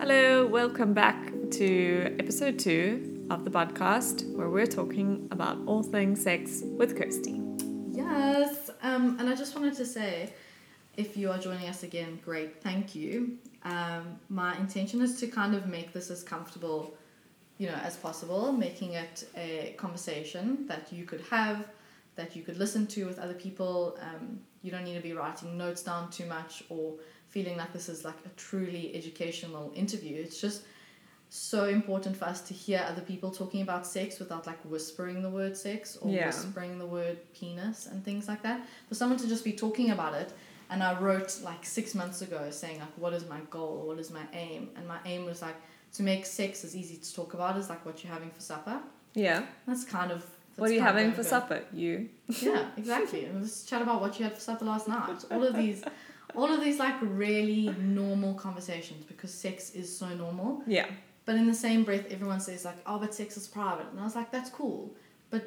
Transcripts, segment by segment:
Hello, welcome back to episode two of the podcast where we're talking about all things sex with Kirsty. Yes, um, and I just wanted to say, if you are joining us again, great, thank you. Um, my intention is to kind of make this as comfortable, you know, as possible, making it a conversation that you could have, that you could listen to with other people. Um, you don't need to be writing notes down too much or feeling like this is like a truly educational interview. It's just so important for us to hear other people talking about sex without like whispering the word sex or Yeah. whispering the word penis and things like that. For someone to just be talking about it. And I wrote like six months ago saying like what is my goal? What is my aim? And my aim was like to make sex as easy to talk about as like what you're having for supper. Yeah. That's kind of what are you having for I'm supper? You. Yeah, exactly. And let's chat about what you had for supper last night. All of these, all of these like really normal conversations because sex is so normal. Yeah. But in the same breath, everyone says like, "Oh, but sex is private," and I was like, "That's cool." But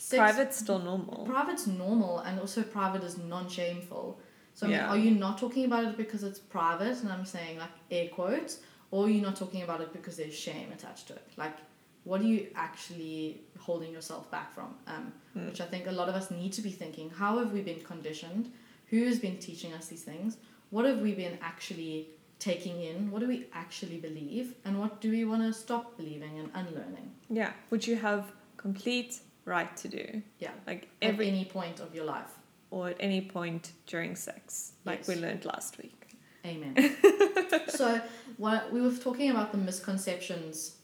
sex, Private's still normal. private's normal, and also private is non-shameful. So I mean, are you not talking about it because it's private? And I'm saying like air quotes, or are you not talking about it because there's shame attached to it? Like, what are you actually holding yourself back from? Um, Hmm. Which I think a lot of us need to be thinking: How have we been conditioned? Who has been teaching us these things? What have we been actually taking in? What do we actually believe? And what do we want to stop believing and unlearning? Yeah. Which you have complete right to do. Yeah. Like every, At any point of your life. or at any point during sex, like Yes. we learned last week. Amen. so, what we were talking about the misconceptions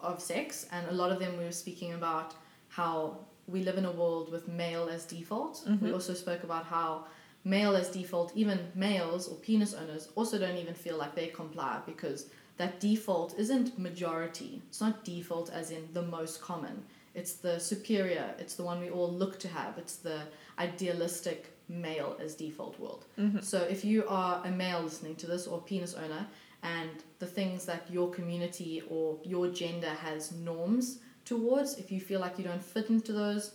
of sex, and a lot of them we were speaking about how we live in a world with male as default. We Mhm. also spoke about how male as default, even males or penis owners, also don't even feel like they comply because that default isn't majority. It's not default as in the most common. It's the superior. It's the one we all look to have. It's the idealistic male as default world. Mm-hmm. So if you are a male listening to this or penis owner, and the things that your community or your gender has norms towards, if you feel like you don't fit into those,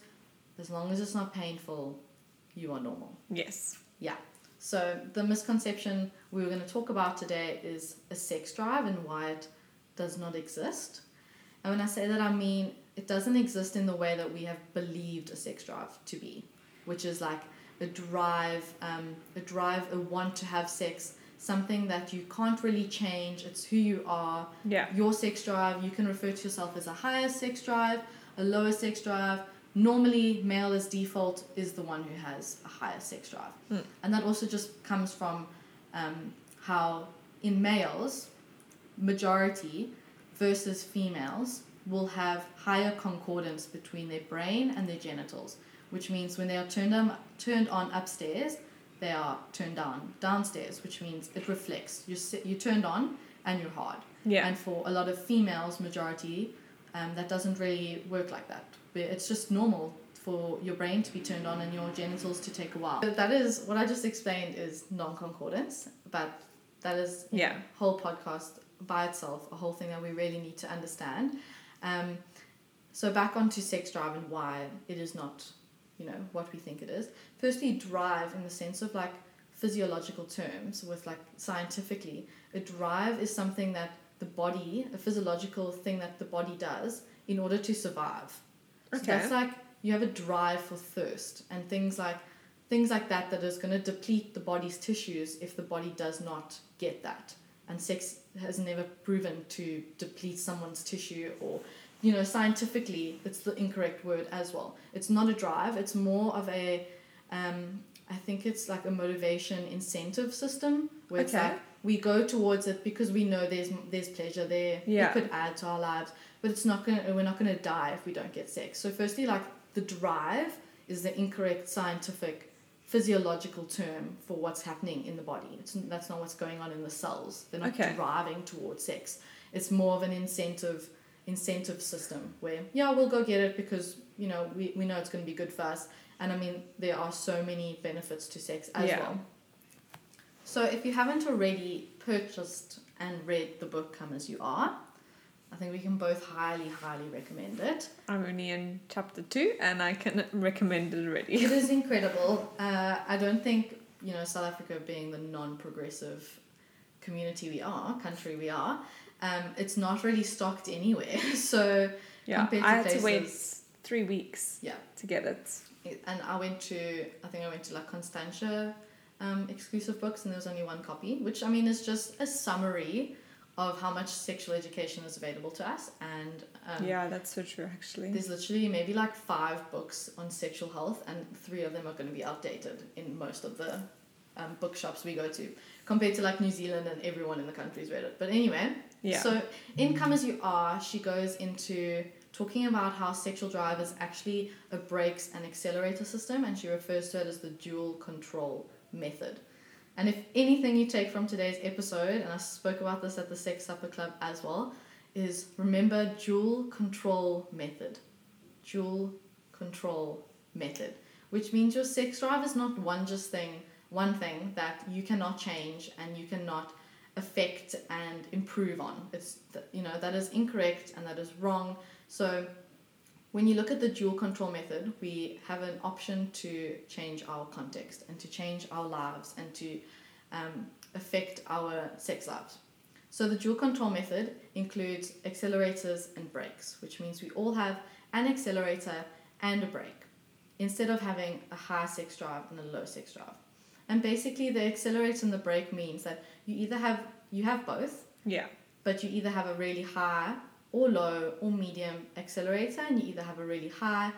as long as it's not painful, you are normal. Yes. So the misconception we were going to talk about today is a sex drive and why it does not exist. And when I say that, I mean it doesn't exist in the way that we have believed a sex drive to be, which is like a drive, um, a drive, a want to have sex, something that you can't really change. It's who you are. Yeah. Your sex drive, you can refer to yourself as a higher sex drive, a lower sex drive. Normally, male as default is the one who has a higher sex drive. Hmm. And that also just comes from um, how in males, majority versus females will have higher concordance between their brain and their genitals, which means when they are turned on, turned on upstairs, they are turned down downstairs, which means it reflects. You're, you're turned on and you're hard. Yeah. And for a lot of females, majority, um, that doesn't really work like that. But It's just normal for your brain to be turned on and your genitals to take a while. But that is what I just explained is non-concordance, but that is Yeah. know, whole podcast by itself, a whole thing that we really need to understand. Um, so back onto sex drive and why it is not, you know, what we think it is. Firstly, drive in the sense of like physiological terms, with like scientifically, a drive is something that the body, a physiological thing that the body does in order to survive. So Okay. that's like you have a drive for thirst and things like things like that that is going to deplete the body's tissues if the body does not get that. And sex has never proven to deplete someone's tissue or you know scientifically it's the incorrect word as well. It's not a drive, it's more of a um, I think it's like a motivation incentive system where it's like we go towards it because we know there's there's pleasure there. Yeah. It could add to our lives, but it's not gonna we're not gonna die if we don't get sex. So firstly, like the drive is the incorrect scientific physiological term for what's happening in the body. It's that's not what's going on in the cells. They're not Okay. driving towards sex. It's more of an incentive incentive system where yeah we'll go get it because you know we, we know it's going to be good for us and i mean there are so many benefits to sex as Yeah. well so if you haven't already purchased and read the book come as you are i think we can both highly highly recommend it I'm only in chapter two and I can recommend it already. it is incredible uh, i don't think you know south africa being the non-progressive community we are, country we are, um, it's not really stocked anywhere. so Yeah, compared to I had to wait three weeks Yeah. to get it. and I went to I think I went to like Constantia um, exclusive books and there was only one copy, which I mean is just a summary of how much sexual education is available to us and um, yeah, that's so true actually. there's literally maybe like five books on sexual health and three of them are going to be outdated in most of the um, bookshops we go to compared to like New Zealand and everyone in the country's read it. But anyway, Yeah. so in Come As You Are, she goes into talking about how sexual drive is actually a brakes and accelerator system, and she refers to it as the dual control method. And if anything you take from today's episode, and I spoke about this at the Sex Supper Club as well, is remember dual control method. Dual control method, which means your sex drive is not one just thing, one thing that you cannot change and you cannot affect and improve on. It's you know that is incorrect and that is wrong. So when you look at the dual control method, we have an option to change our context and to change our lives and to um, affect our sex lives. So the dual control method includes accelerators and brakes, which means we all have an accelerator and a brake instead of having a high sex drive and a low sex drive. And basically the accelerator and the brake means that you either have you have both yeah. but you either have a really high or low or medium accelerator and you either have a really high,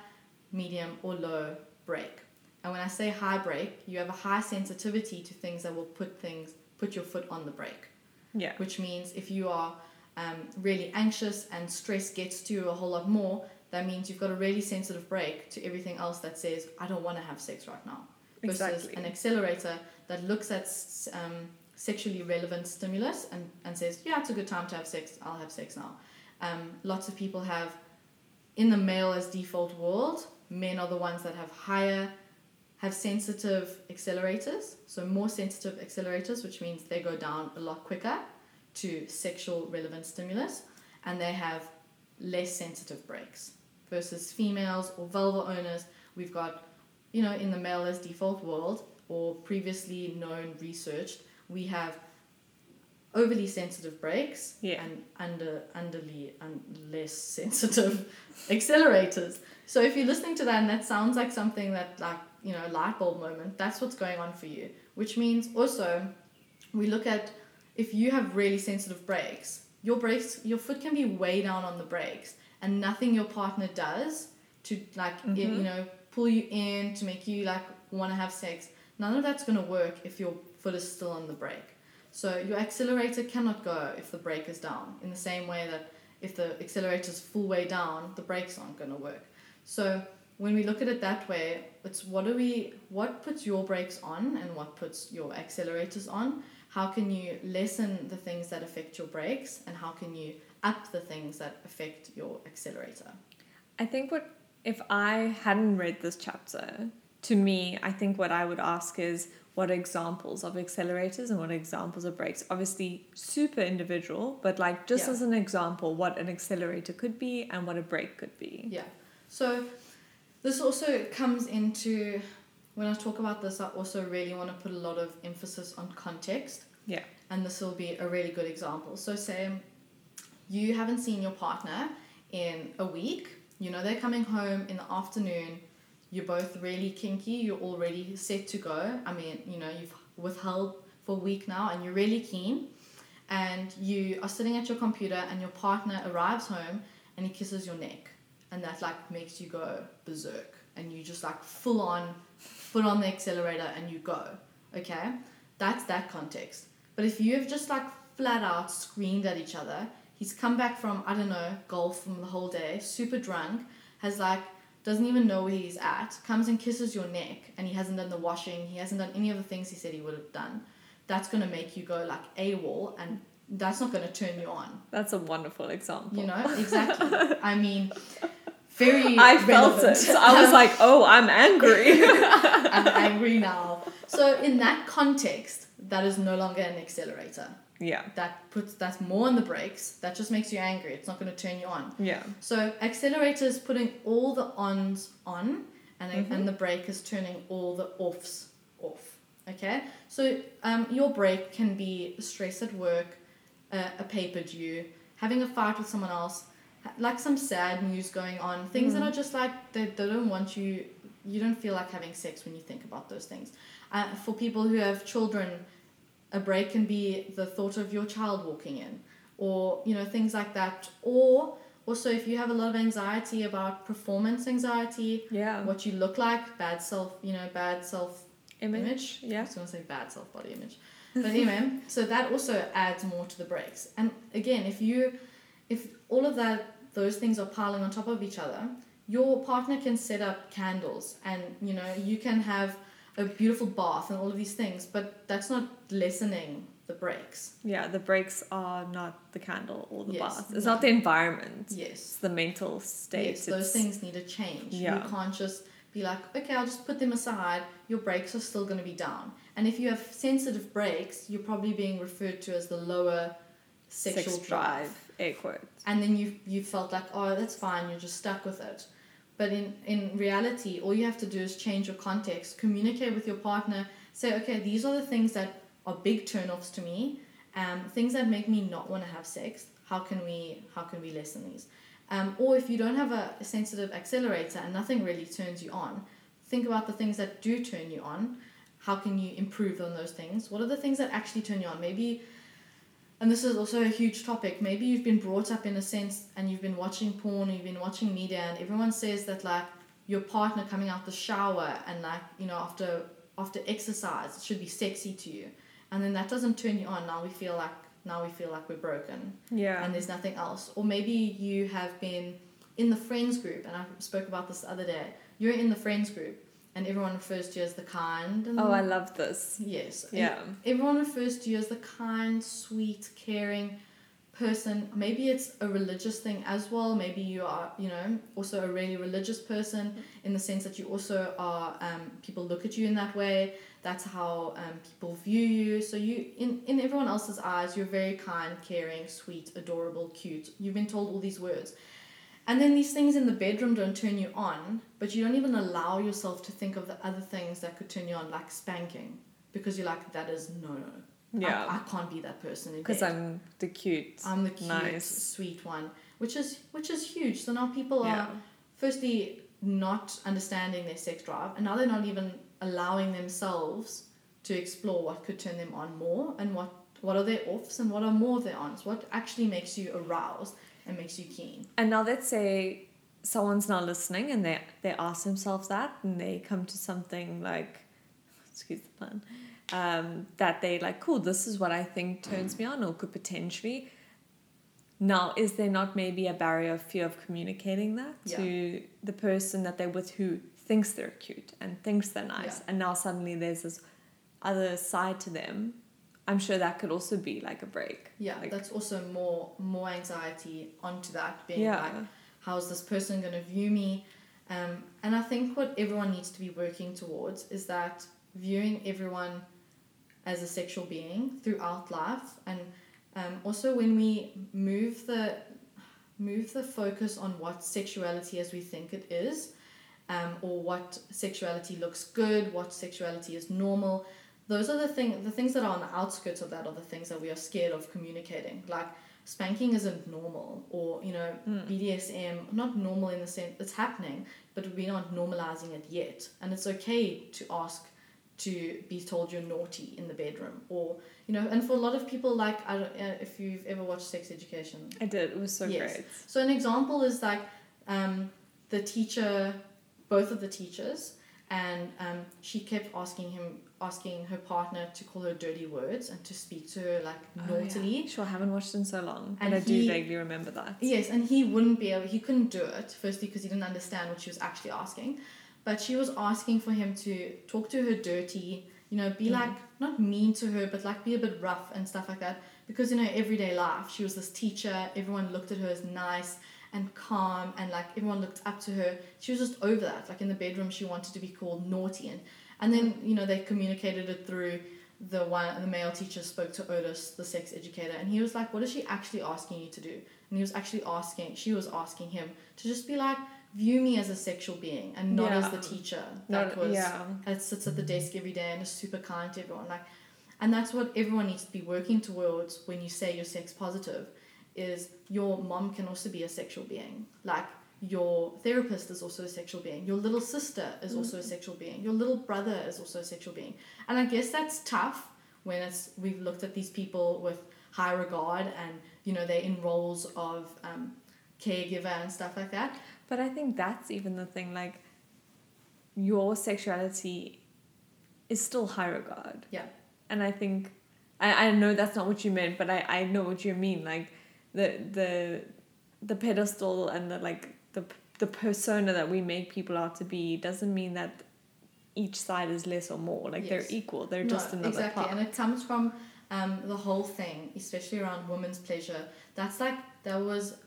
medium or low brake. And when I say high brake, you have a high sensitivity to things that will put things put your foot on the brake. Yeah. Which means if you are um, really anxious and stress gets to you a whole lot more, that means you've got a really sensitive brake to everything else that says, I don't want to have sex right now. Versus Exactly. an accelerator that looks at um, sexually relevant stimulus and, and says, yeah, it's a good time to have sex, I'll have sex now. Um, lots of people have, in the male as default world, men are the ones that have higher, have sensitive accelerators, so more sensitive accelerators, which means they go down a lot quicker to sexual relevant stimulus, and they have less sensitive brakes. Versus females or vulva owners, we've got, you know, in the male as default world or previously known researched, we have overly sensitive brakes Yeah. and under underly and less sensitive accelerators. So if you're listening to that and that sounds like something that like you know light bulb moment, that's what's going on for you. Which means also we look at if you have really sensitive brakes, your brakes your foot can be way down on the brakes and nothing your partner does to like i- mm-hmm. you know pull you in to make you like want to have sex. None of that's going to work if your foot is still on the brake. So your accelerator cannot go if the brake is down. In the same way that if the accelerator is full way down, the brakes aren't going to work. So when we look at it that way, it's what do we what puts your brakes on and what puts your accelerators on? How can you lessen the things that affect your brakes and how can you up the things that affect your accelerator? I think what if I hadn't read this chapter, to me, I think what I would ask is what are examples of accelerators and what are examples of brakes. Obviously, super individual, but like just Yeah. as an example, what an accelerator could be and what a brake could be. Yeah. So this also comes into when I talk about this, I also really want to put a lot of emphasis on context. Yeah. And this will be a really good example. So say you haven't seen your partner in a week, you know they're coming home in the afternoon, you're both really kinky, you're already set to go. I mean, you know, you've withheld for a week now and you're really keen. And you are sitting at your computer and your partner arrives home and he kisses your neck. And that like makes you go berserk. And you just like full on foot on the accelerator and you go. Okay? That's that context. But if you have just like flat out screamed at each other he's come back from i don't know golf from the whole day super drunk has like doesn't even know where he's at comes and kisses your neck and he hasn't done the washing he hasn't done any of the things he said he would have done that's going to make you go like a wall and that's not going to turn you on That's a wonderful example. you know exactly i mean very I felt relevant. it. I was like, oh, I'm angry. i'm angry now so in that context that is no longer an accelerator yeah. that puts that's more on the brakes that just makes you angry it's not going to turn you on Yeah. so accelerator is putting all the ons on and, Mhm. and the brake is turning all the offs off Okay, so um, your brake can be stress at work, uh, a paper due, having a fight with someone else, like some sad news going on, things that Mm. are just like they, they don't want you. You don't feel like having sex when you think about those things. Uh, for people who have children, a brake can be the thought of your child walking in, or you know things like that. Or also, if you have a lot of anxiety about performance anxiety, Yeah. what you look like, bad self, you know, bad self Image. image. I Yeah. was going to say bad self body image. But anyway, so that also adds more to the brakes. And again, if you, if all of that, those things are piling on top of each other, your partner can set up candles and, you know, you can have a beautiful bath and all of these things, but that's not lessening the brakes. Yeah. The brakes are not the candle or the Yes, bath. It's no. not the environment. Yes. It's the mental state. Yes, those things need to change. Yeah. You can't just be like, okay, I'll just put them aside. Your brakes are still going to be down. And if you have sensitive brakes, you're probably being referred to as the lower sexual sex drive. drive. Air quotes. And then you you felt like, oh, that's fine. You're just stuck with it. But in in reality, all you have to do is change your context, communicate with your partner, say, okay, these are the things that are big turnoffs to me, um, things that make me not want to have sex. How can we how can we lessen these? Um, or if you don't have a, a sensitive accelerator and nothing really turns you on, think about the things that do turn you on. How can you improve on those things? What are the things that actually turn you on? Maybe, and this is also a huge topic, maybe you've been brought up in a sense and you've been watching porn, or you've been watching media, and everyone says that like your partner coming out the shower and like, you know, after after exercise, it should be sexy to you. And then that doesn't turn you on. Now we feel like now we feel like we're broken Yeah. and there's nothing else. Or maybe you have been in the friends group, and I spoke about this the other day. You're in the friends group, and everyone refers to you as the kind. And oh, I love this. yes, and Yeah. Everyone refers to you as the kind, sweet, caring person. Maybe it's a religious thing as well. Maybe you are, you know, also a really religious person in the sense that you also are. Um, people look at you in that way. That's how um, people view you. So you, in in everyone else's eyes, you're very kind, caring, sweet, adorable, cute. You've been told all these words. And then these things in the bedroom don't turn you on, but you don't even allow yourself to think of the other things that could turn you on, like spanking, because you're like, that is no, no. I, Yeah. I can't be that person Because. I'm the cute. I'm the cute, nice. sweet one, which is which is huge. So now people yeah. are firstly not understanding their sex drive, and now they're not even allowing themselves to explore what could turn them on more, and what what are their offs and what are more their ons. What actually makes you aroused and makes you keen. And now let's say someone's not listening and they they ask themselves that and they come to something like excuse the pun um, that they like cool this is what I think turns me on or could potentially now is there not maybe a barrier of fear of communicating that to the person that they're with who thinks they're cute and thinks they're nice Yeah. and now suddenly there's this other side to them I'm sure that could also be like a brake. Yeah, Like- that's also more more anxiety onto that being yeah. like how's this person going to view me? Um, and i think what everyone needs to be working towards is that viewing everyone as a sexual being throughout life and um, also when we move the move the focus on what sexuality as we think it is um, or what sexuality looks good what sexuality is normal those are the thing the things that are on the outskirts of that are the things that we are scared of communicating like spanking isn't normal or you know Mm. bdsm not normal in the sense it's happening but we're not normalizing it yet and it's okay to ask to be told you're naughty in the bedroom or you know and for a lot of people like I don't, uh, if you've ever watched sex education I did it was so Yes. great so an example is like um, the teacher, both of the teachers, and um, she kept asking him, asking her partner to call her dirty words and to speak to her like Oh, yeah. naughtily. Sure, I haven't watched in so long, but And I do vaguely remember that. Yes, and he wouldn't be able. He couldn't do it. Firstly, because he didn't understand what she was actually asking, but she was asking for him to talk to her dirty. You know, be Mhm. like not mean to her, but like be a bit rough and stuff like that. Because in her everyday life, she was this teacher. Everyone looked at her as nice and calm, and like everyone looked up to her. She was just over that. Like in the bedroom, she wanted to be called naughty, and and then you know they communicated it through the one the male teacher spoke to Otis, the sex educator, and he was like, "What is she actually asking you to do?" And he was actually asking, she was asking him to just be like, view me as a sexual being and not as the teacher that Not- was yeah. that sits at the desk every day and is super kind to everyone. Like, and that's what everyone needs to be working towards when you say you're sex positive. Is your mom can also be a sexual being. Like your therapist is also a sexual being. Your little sister is also a sexual being. Your little brother is also a sexual being. And I guess that's tough when it's we've looked at these people with high regard and you know they're in roles of um, caregiver and stuff like that. But I think that's even the thing. Like, your sexuality is still high regard. Yeah. And I think, I, I know that's not what you meant, but I, I know what you mean. Like, the the the pedestal and the like the the persona that we make people out to be doesn't mean that each side is less or more. Like Yes. they're equal. They're No, just another exactly, part. and it comes from um, the whole thing, especially around women's pleasure. That's like that was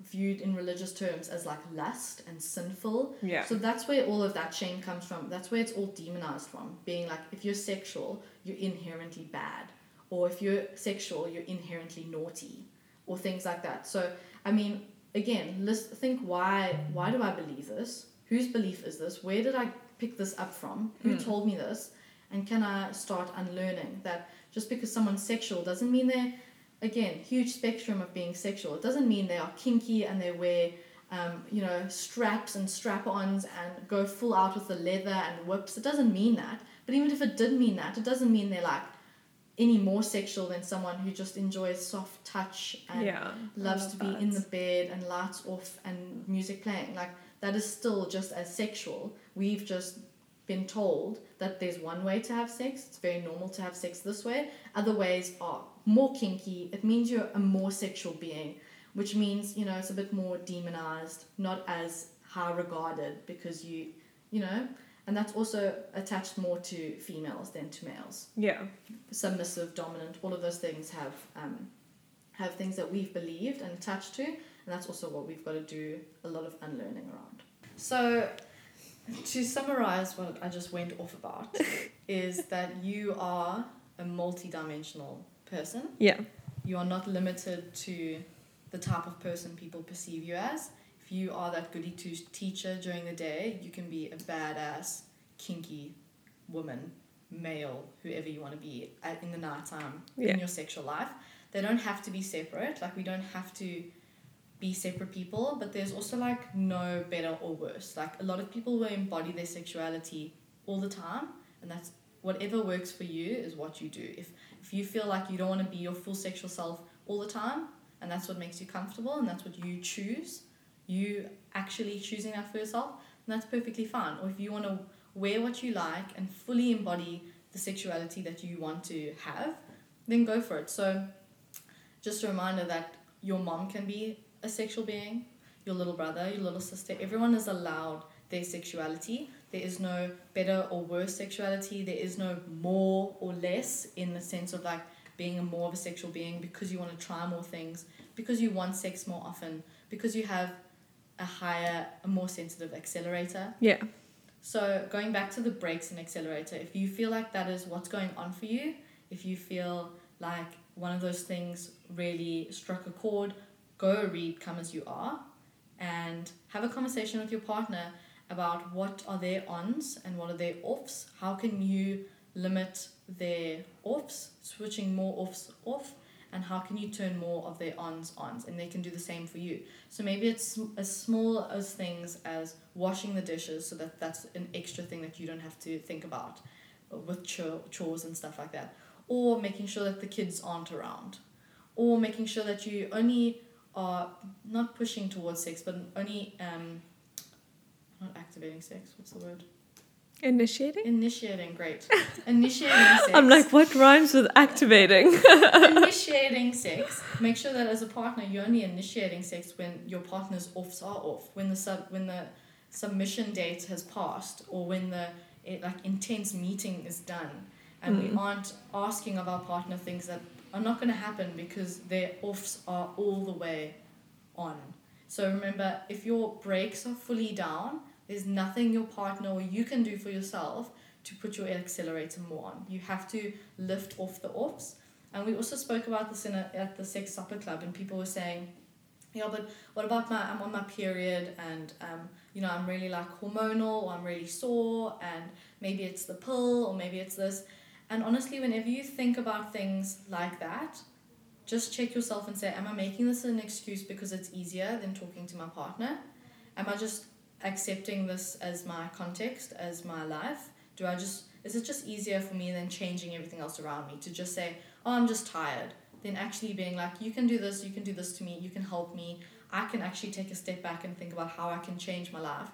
viewed in religious terms as like lust and sinful. yeah. So that's where all of that shame comes from. That's where it's all demonized from. Being like, if you're sexual, you're inherently bad, or if you're sexual, you're inherently naughty, or things like that. So I mean, again, let's think why why do I believe this? Whose belief is this? Where did I pick this up from? Who Mm. told me this? And can I start unlearning that just because someone's sexual doesn't mean they're again huge spectrum of being sexual. It doesn't mean they are kinky and they wear um, you know straps and strap-ons and go full out with the leather and whips. It doesn't mean that. But even if it did mean that, it doesn't mean they're like any more sexual than someone who just enjoys soft touch and yeah. Loves love to be that. in the bed and lights off and music playing. Like that is still just as sexual. We've just been told that there's one way to have sex. It's very normal to have sex this way. Other ways are more kinky. It means you're a more sexual being, which means you know it's a bit more demonized, not as high regarded because you, you know, and that's also attached more to females than to males Yeah. submissive, dominant, all of those things have um, have things that we've believed and attached to, and that's also what we've got to do a lot of unlearning around. So, to summarize what I just went off about, is that you are a multi-dimensional person. Yeah. You are not limited to the type of person people perceive you as. You are that goody two teacher during the day, you can be a badass, kinky woman, male, whoever you want to be at, in the nighttime Yeah. in your sexual life. They don't have to be separate. Like we don't have to be separate people, but there's also like no better or worse. Like a lot of people will embody their sexuality all the time, and that's whatever works for you is what you do. If if you feel like you don't want to be your full sexual self all the time, and that's what makes you comfortable, and that's what you choose, you actually choosing that for yourself, then that's perfectly fine. Or if you want to wear what you like and fully embody the sexuality that you want to have, then go for it. So, just a reminder that your mom can be a sexual being, your little brother, your little sister, everyone is allowed their sexuality. There is no better or worse sexuality. There is no more or less in the sense of like being a more of a sexual being because you want to try more things, because you want sex more often, because you have a higher, a more sensitive accelerator. Yeah. So going back to the brakes and accelerator, if you feel like that is what's going on for you, if you feel like one of those things really struck a chord, go read Come As You Are and have a conversation with your partner about what are their ons and what are their offs. How can you limit their offs, switching more offs off, and how can you turn more of their ons ons? And they can do the same for you. So maybe it's as small as things as washing the dishes, so that that's an extra thing that you don't have to think about with chore, chores and stuff like that. Or making sure that the kids aren't around. Or making sure that you only are not pushing towards sex, but only um, not activating sex. What's the word? Initiating? Initiating. Great. Initiating sex. I'm like, what rhymes with activating? initiating sex. Make sure that as a partner, you're only initiating sex when your partner's offs are off. When the sub when the submission date has passed, or when the it, like intense meeting is done, and we Mm. aren't asking of our partner things that are not going to happen because their offs are all the way on. So remember, if your brakes are fully down, there's nothing your partner or you can do for yourself to put your accelerator more on. You have to lift off the offs. And we also spoke about this in a, at the Sex Supper Club, and people were saying, yeah, but what about my, I'm on my period and, um, you know, I'm really like hormonal or I'm really sore and maybe it's the pill or maybe it's this. And honestly, whenever you think about things like that, just check yourself and say, Am I making this an excuse because it's easier than talking to my partner? Am I just accepting this as my context, as my life? Do I just, is it just easier for me than changing everything else around me to just say, Oh, I'm just tired? Then actually being like, You can do this, you can do this to me, you can help me. I can actually take a step back and think about how I can change my life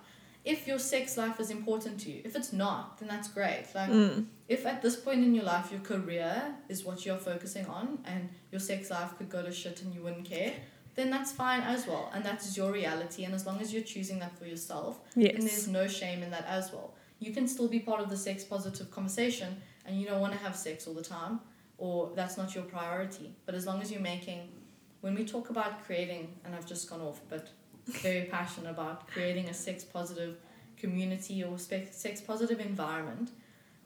if your sex life is important to you. If it's not, then that's great. Like, Mm. if at this point in your life your career is what you're focusing on and your sex life could go to shit and you wouldn't care, then that's fine as well. And that's your reality. And as long as you're choosing that for yourself, then there's no shame in that as well. You can still be part of the sex positive conversation and you don't want to have sex all the time or that's not your priority. But as long as you're making, when we talk about creating, and I've just gone off, but very passionate about creating a sex positive community or sex positive environment,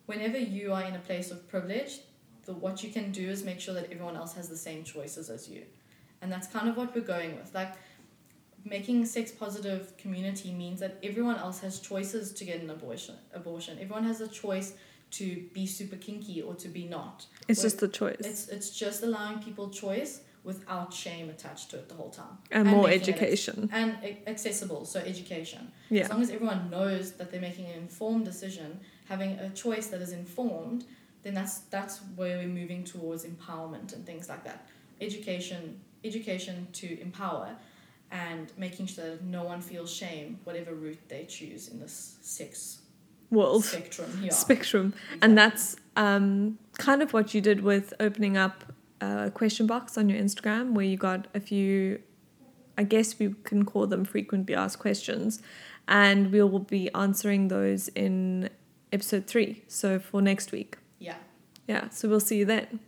whenever you are in a place of privilege, the, what you can do is make sure that everyone else has the same choices as you. And that's kind of what we're going with. Like, making sex positive community means that everyone else has choices to get an abortion abortion everyone has a choice to be super kinky or to be not It's just the choice. it's it's just allowing people choice without shame attached to it the whole time and and more education. and accessible so education Yeah. as long as everyone knows that they're making an informed decision having a choice that is informed then that's that's where we're moving towards empowerment and things like that education education to empower and making sure that no one feels shame whatever route they choose in this sex World. spectrum yeah Spectrum. And that's um, kind of what you did with opening up a question box on your Instagram, where you got a few, I guess we can call them frequently asked questions. And we will be answering those in episode three. So for next week. yeah Yeah. So we'll see you then.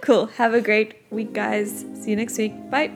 Cool. Have a great week, guys. See you next week. Bye.